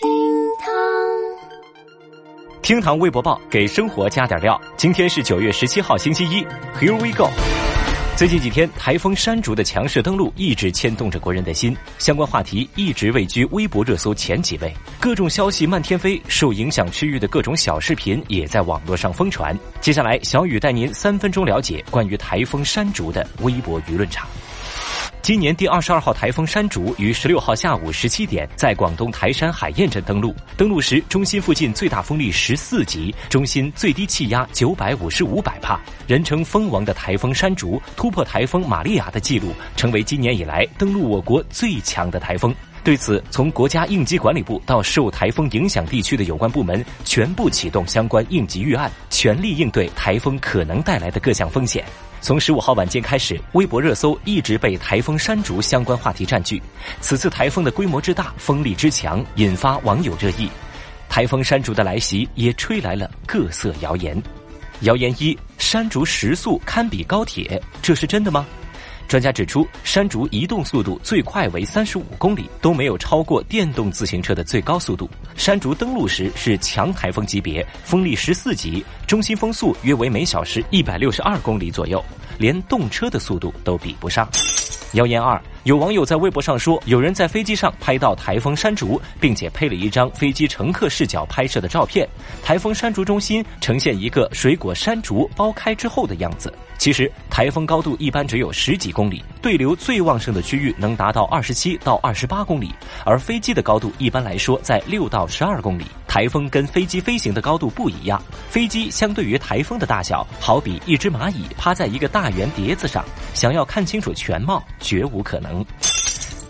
厅堂，厅堂微博报给生活加点料。今天是九月十七号，星期一。Here we go。最近几天，台风山竹的强势登陆一直牵动着国人的心，相关话题一直位居微博热搜前几位，各种消息漫天飞，受影响区域的各种小视频也在网络上疯传。接下来，小雨带您三分钟了解关于台风山竹的微博舆论场。今年第二十二号台风山竹于十六号下午十七点在广东台山海晏镇登陆。登陆时，中心附近最大风力十四级，中心最低气压九百五十五百帕。人称“风王”的台风山竹突破台风玛利亚的记录，成为今年以来登陆我国最强的台风。对此，从国家应急管理部到受台风影响地区的有关部门，全部启动相关应急预案，全力应对台风可能带来的各项风险。从十五号晚间开始，微博热搜一直被台风山竹相关话题占据。此次台风的规模之大、风力之强，引发网友热议。台风山竹的来袭也吹来了各色谣言。谣言一：山竹时速堪比高铁，这是真的吗？专家指出，山竹移动速度最快为三十五公里，都没有超过电动自行车的最高速度。山竹登陆时是强台风级别，风力十四级，中心风速约为每小时一百六十二公里左右，连动车的速度都比不上。谣言二，有网友在微博上说，有人在飞机上拍到台风山竹，并且配了一张飞机乘客视角拍摄的照片。台风山竹中心呈现一个水果山竹剥开之后的样子。其实，台风高度一般只有十几公里，对流最旺盛的区域能达到二十七到二十八公里，而飞机的高度一般来说在六到十二公里。台风跟飞机飞行的高度不一样，飞机相对于台风的大小，好比一只蚂蚁趴在一个大圆碟子上，想要看清楚全貌，绝无可能。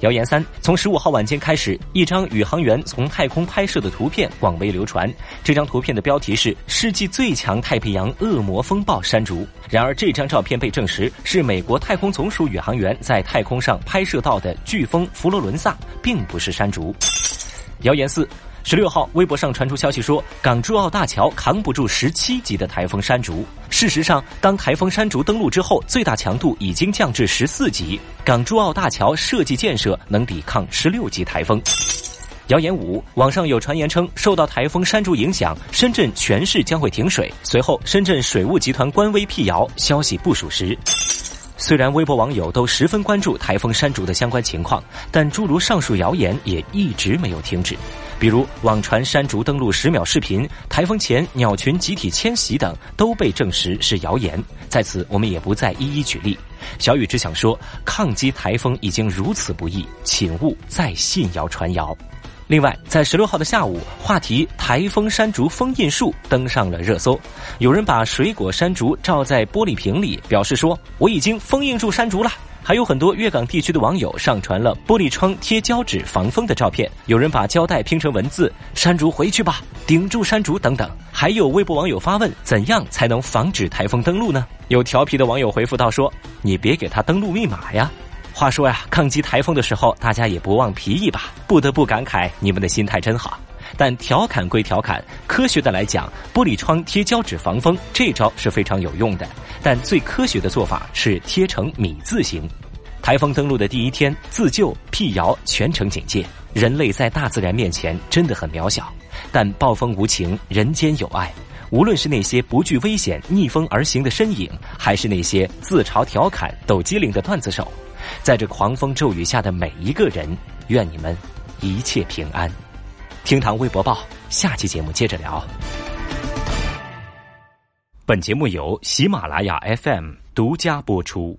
谣言三：从十五号晚间开始，一张宇航员从太空拍摄的图片广为流传。这张图片的标题是“世纪最强太平洋恶魔风暴山竹”。然而，这张照片被证实是美国太空总署宇航员在太空上拍摄到的飓风佛罗伦萨，并不是山竹。谣言四。十六号，微博上传出消息说，港珠澳大桥扛不住十七级的台风山竹。事实上，当台风山竹登陆之后，最大强度已经降至十四级。港珠澳大桥设计建设能抵抗十六级台风。谣言五，网上有传言称，受到台风山竹影响，深圳全市将会停水。随后，深圳水务集团官微辟谣，消息不属实。虽然微博网友都十分关注台风山竹的相关情况，但诸如上述谣言也一直没有停止。比如网传山竹登陆十秒视频、台风前鸟群集体迁徙等，都被证实是谣言。在此，我们也不再一一举例。小雨只想说，抗击台风已经如此不易，请勿再信谣传谣。另外，在十六号的下午，话题“台风山竹封印术”登上了热搜。有人把水果山竹罩在玻璃瓶里，表示说：“我已经封印住山竹了。”还有很多粤港地区的网友上传了玻璃窗贴胶纸防风的照片，有人把胶带拼成文字“山竹回去吧，顶住山竹”等等。还有微博网友发问：怎样才能防止台风登陆呢？有调皮的网友回复道说：“你别给他登录密码呀。”话说呀，抗击台风的时候，大家也不忘皮一把。不得不感慨，你们的心态真好。但调侃归调侃，科学的来讲，玻璃窗贴胶纸防风这招是非常有用的。但最科学的做法是贴成米字形。台风登陆的第一天，自救辟谣全程警戒。人类在大自然面前真的很渺小，但暴风无情，人间有爱。无论是那些不惧危险逆风而行的身影，还是那些自嘲调侃抖机灵的段子手，在这狂风骤雨下的每一个人，愿你们一切平安。厅堂微博报，下期节目接着聊。本节目由喜马拉雅 FM 独家播出。